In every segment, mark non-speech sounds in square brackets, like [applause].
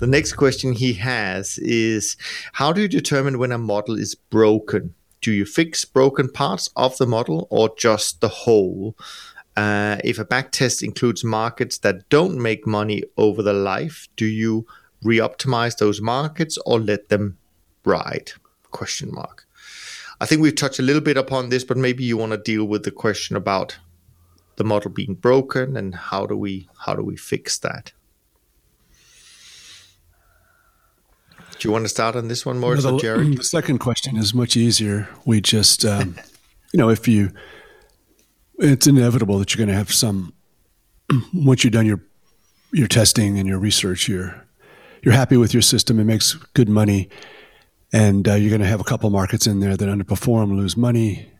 The next question he has is How do you determine when a model is broken? Do you fix broken parts of the model or just the whole? Uh, if a backtest includes markets that don't make money over the life, do you re-optimize those markets or let them ride? Question mark. I think we've touched a little bit upon this, but maybe you want to deal with the question about the model being broken and how do we how do we fix that? Do you want to start on this one more, no, the, Jared? [clears throat] The second question is much easier. We just, um, you know, if you, it's inevitable that you're going to have some. [clears throat] Once you've done your your testing and your research, you're you're happy with your system. It makes good money, and uh, you're going to have a couple markets in there that underperform, lose money,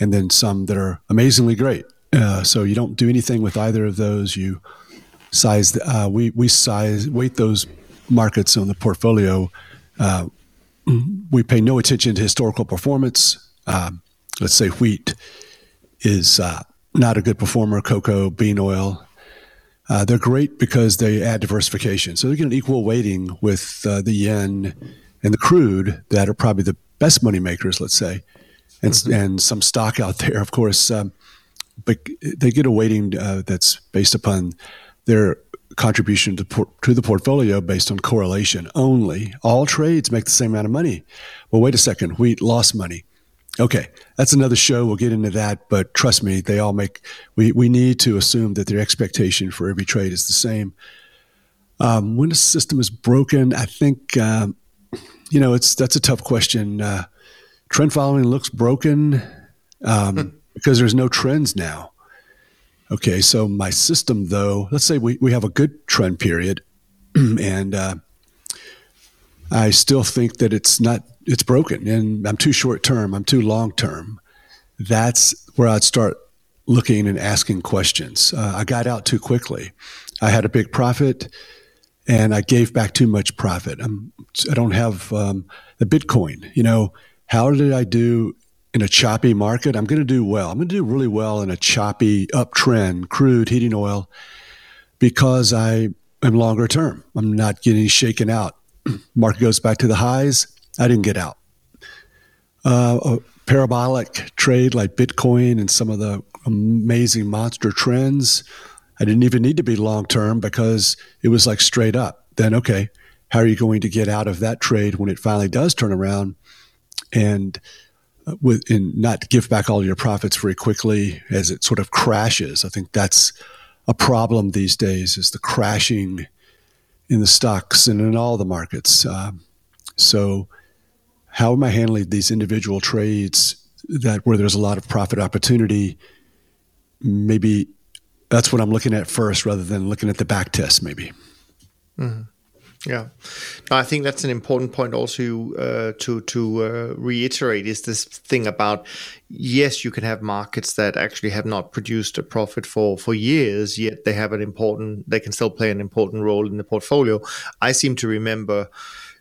and then some that are amazingly great. Uh, so you don't do anything with either of those. You size. Uh, we we size weight those markets on the portfolio. Uh, we pay no attention to historical performance. Um, let's say wheat is uh, not a good performer. Cocoa, bean oil. Uh, they're great because they add diversification. So they get an equal weighting with uh, the yen and the crude that are probably the best money makers, let's say, and, mm-hmm. and some stock out there, of course. Um, but they get a weighting uh, that's based upon their contribution to, por- to the portfolio based on correlation only. All trades make the same amount of money. Well, wait a second, wheat lost money. Okay, that's another show. We'll get into that, but trust me, they all make. We we need to assume that their expectation for every trade is the same. Um, when a system is broken, I think um, you know it's that's a tough question. Uh, trend following looks broken. Um, because there's no trends now. Okay, so my system, though, let's say we, we have a good trend period, [clears throat] and uh, I still think that it's not it's broken, and I'm too short term, I'm too long term. That's where I'd start looking and asking questions. Uh, I got out too quickly. I had a big profit, and I gave back too much profit. I'm, I don't have um, the Bitcoin. You know, how did I do in a choppy market, I'm going to do well. I'm going to do really well in a choppy uptrend, crude, heating oil, because I am longer term. I'm not getting shaken out. [clears throat] market goes back to the highs. I didn't get out. Uh, a parabolic trade like Bitcoin and some of the amazing monster trends, I didn't even need to be long term because it was like straight up. Then, okay, how are you going to get out of that trade when it finally does turn around? And with and not give back all your profits very quickly as it sort of crashes. I think that's a problem these days is the crashing in the stocks and in all the markets. Um, so, how am I handling these individual trades that where there's a lot of profit opportunity? Maybe that's what I'm looking at first, rather than looking at the back test. Maybe. Mm-hmm. Yeah, I think that's an important point also uh, to to uh, reiterate is this thing about yes, you can have markets that actually have not produced a profit for for years, yet they have an important they can still play an important role in the portfolio. I seem to remember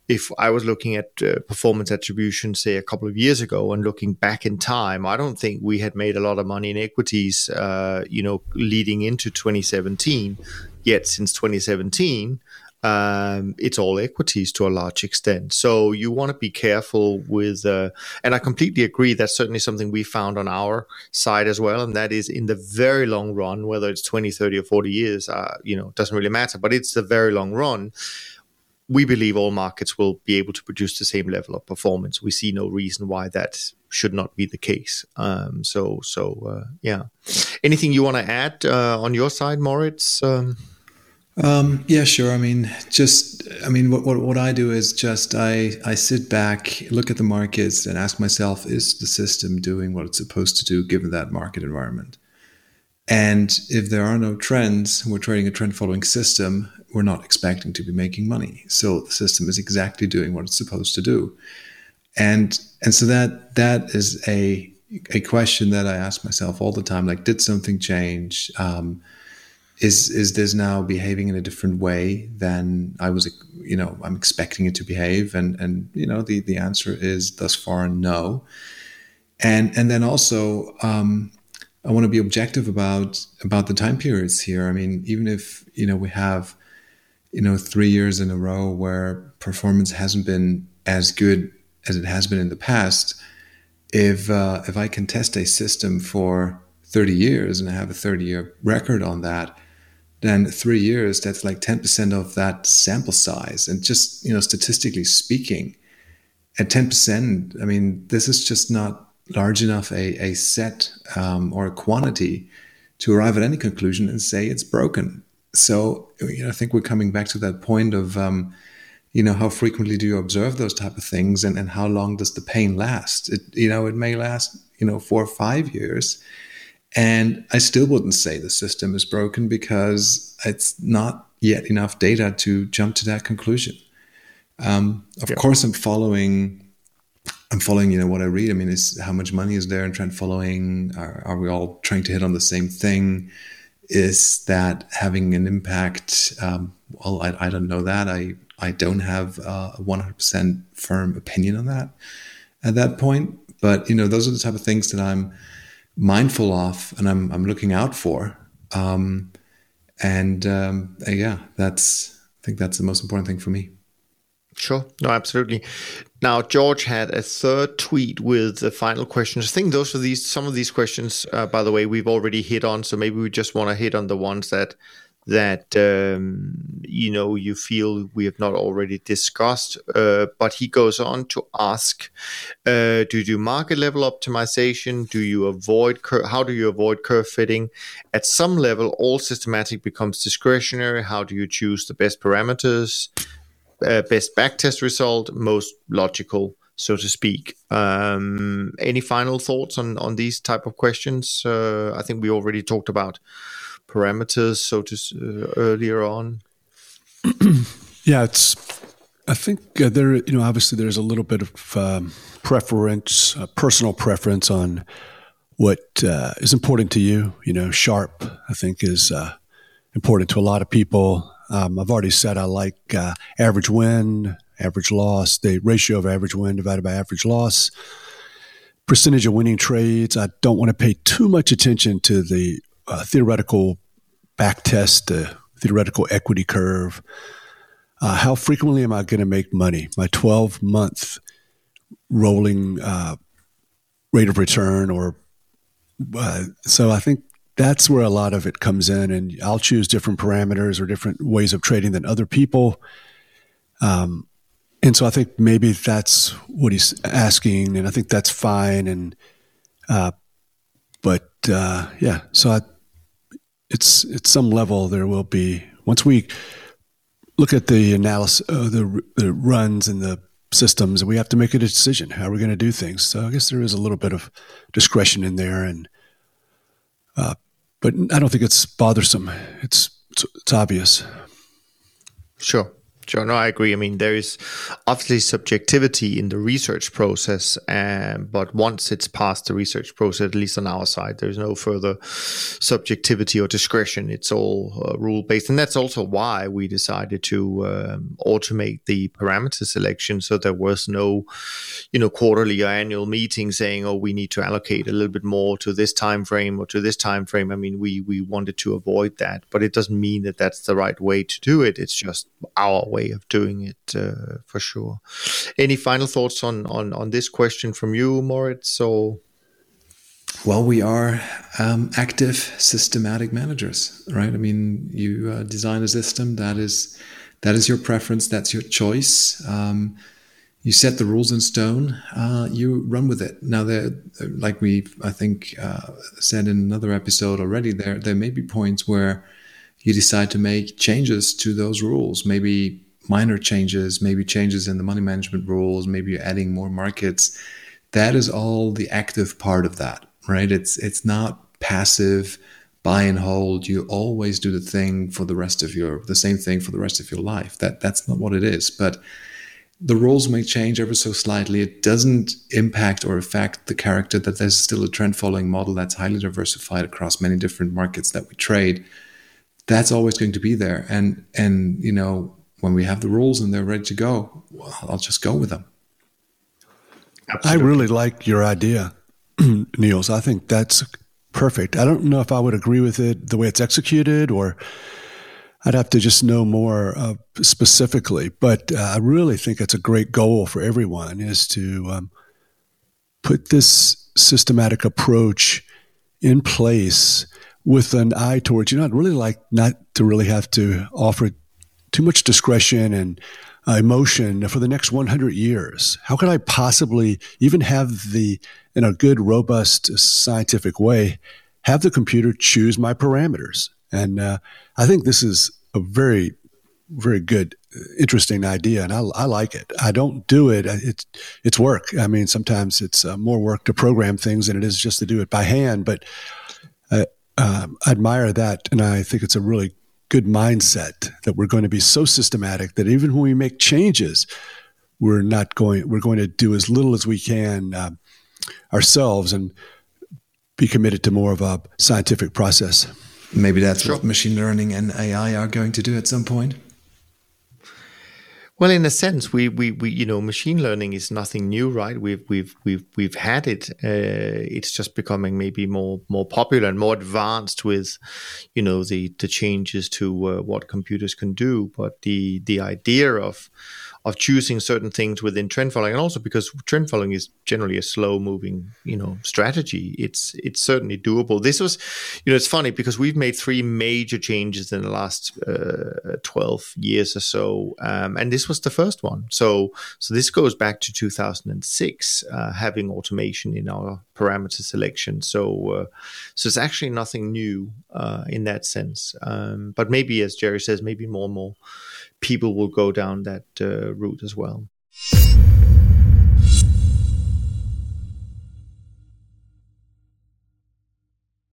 if I was looking at uh, performance attribution, say a couple of years ago, and looking back in time, I don't think we had made a lot of money in equities, uh, you know, leading into 2017. Yet since 2017, um, it's all equities to a large extent. So you want to be careful with, uh, and I completely agree. That's certainly something we found on our side as well. And that is in the very long run, whether it's 20, 30, or 40 years, uh, you know, it doesn't really matter, but it's the very long run. We believe all markets will be able to produce the same level of performance. We see no reason why that should not be the case. Um, so, so uh, yeah. Anything you want to add uh, on your side, Moritz? Um, um, yeah, sure. I mean, just I mean, what, what what I do is just I I sit back, look at the markets, and ask myself: Is the system doing what it's supposed to do given that market environment? And if there are no trends, we're trading a trend following system. We're not expecting to be making money, so the system is exactly doing what it's supposed to do. And and so that that is a a question that I ask myself all the time: like, did something change? Um, is is this now behaving in a different way than I was you know I'm expecting it to behave? And and you know the the answer is thus far no. And and then also um, I want to be objective about about the time periods here. I mean even if you know we have you know, three years in a row where performance hasn't been as good as it has been in the past, if uh, if I can test a system for 30 years and I have a 30 year record on that, then three years that's like 10% of that sample size. And just you know, statistically speaking, at 10%, I mean, this is just not large enough a, a set um, or a quantity to arrive at any conclusion and say it's broken. So you know, I think we're coming back to that point of um, you know how frequently do you observe those type of things and, and how long does the pain last it you know it may last you know four or five years and i still wouldn't say the system is broken because it's not yet enough data to jump to that conclusion. Um, of yep. course i'm following i'm following you know what i read. I mean is how much money is there and trend following? Are, are we all trying to hit on the same thing? Is that having an impact? Um, well I, I don't know that. I I don't have a 100% firm opinion on that at that point. But you know, those are the type of things that I'm mindful of and I'm I'm looking out for. Um, and um, yeah, that's I think that's the most important thing for me. Sure. No, absolutely. Now, George had a third tweet with the final questions. I think those are these some of these questions, uh, by the way, we've already hit on. So maybe we just want to hit on the ones that that um, you know you feel we have not already discussed. Uh, but he goes on to ask: uh, Do you market level optimization? Do you avoid cur- how do you avoid curve fitting? At some level, all systematic becomes discretionary. How do you choose the best parameters? Uh, best backtest result, most logical, so to speak. Um, any final thoughts on on these type of questions? Uh, I think we already talked about parameters, so to uh, earlier on? [clears throat] yeah, it's. I think uh, there, you know, obviously there's a little bit of um, preference, uh, personal preference on what uh, is important to you. You know, Sharpe, I think, is uh, important to a lot of people. Um, I've already said I like uh, average win, average loss, the ratio of average win divided by average loss, percentage of winning trades. I don't want to pay too much attention to the uh, theoretical back test, the theoretical equity curve. Uh, how frequently am I going to make money? My 12 month rolling uh, rate of return, or uh, so I think that's where a lot of it comes in. And I'll choose different parameters or different ways of trading than other people. Um, and so I think maybe that's what he's asking, and I think that's fine. And uh, but uh, yeah, so I it's at some level there will be once we look at the analysis, uh, the the runs and the systems, we have to make a decision how we're going to do things. So I guess there is a little bit of discretion in there, and uh, but I don't think it's bothersome. It's it's, it's obvious. Sure. No, I agree. I mean, there is obviously subjectivity in the research process, um, but once it's past the research process, at least on our side, there's no further subjectivity or discretion. It's all uh, rule based, and that's also why we decided to um, automate the parameter selection, so there was no, you know, quarterly or annual meeting saying, "Oh, we need to allocate a little bit more to this time frame or to this time frame." I mean, we we wanted to avoid that, but it doesn't mean that that's the right way to do it. It's just our way way of doing it uh, for sure. Any final thoughts on, on on this question from you, Moritz? So, well, we are um, active, systematic managers, right? I mean, you uh, design a system that is that is your preference, that's your choice. Um, you set the rules in stone. Uh, you run with it. Now, there, like we, I think, uh, said in another episode already, there there may be points where you decide to make changes to those rules. Maybe minor changes, maybe changes in the money management rules, maybe you're adding more markets. That is all the active part of that, right? It's it's not passive buy and hold. You always do the thing for the rest of your the same thing for the rest of your life. That that's not what it is. But the rules may change ever so slightly. It doesn't impact or affect the character that there's still a trend following model that's highly diversified across many different markets that we trade. That's always going to be there. And and you know, when we have the rules and they're ready to go, well, I'll just go with them. Absolutely. I really like your idea, [clears throat] Niels. I think that's perfect. I don't know if I would agree with it the way it's executed, or I'd have to just know more uh, specifically, but uh, I really think it's a great goal for everyone is to um, put this systematic approach in place with an eye towards you know I'd really like not to really have to offer too much discretion and uh, emotion for the next 100 years. How could I possibly even have the in a good, robust scientific way have the computer choose my parameters? And uh, I think this is a very, very good, interesting idea, and I, I, like it. I don't do it; it's it's work. I mean, sometimes it's uh, more work to program things than it is just to do it by hand. But uh, I admire that, and I think it's a really good mindset that we're going to be so systematic that even when we make changes, we're not going. We're going to do as little as we can uh, ourselves and be committed to more of a scientific process. Maybe that's sure. what machine learning and AI are going to do at some point. Well, in a sense, we, we, we you know machine learning is nothing new, right? We've we've we've we've had it. Uh, it's just becoming maybe more more popular and more advanced with, you know, the the changes to uh, what computers can do. But the the idea of of choosing certain things within trend following, and also because trend following is generally a slow moving, you know, strategy. It's it's certainly doable. This was, you know, it's funny because we've made three major changes in the last uh, twelve years or so, um, and this was the first one. So so this goes back to two thousand and six, uh, having automation in our parameter selection. So uh, so it's actually nothing new uh, in that sense. Um, but maybe, as Jerry says, maybe more and more people will go down that uh, route as well.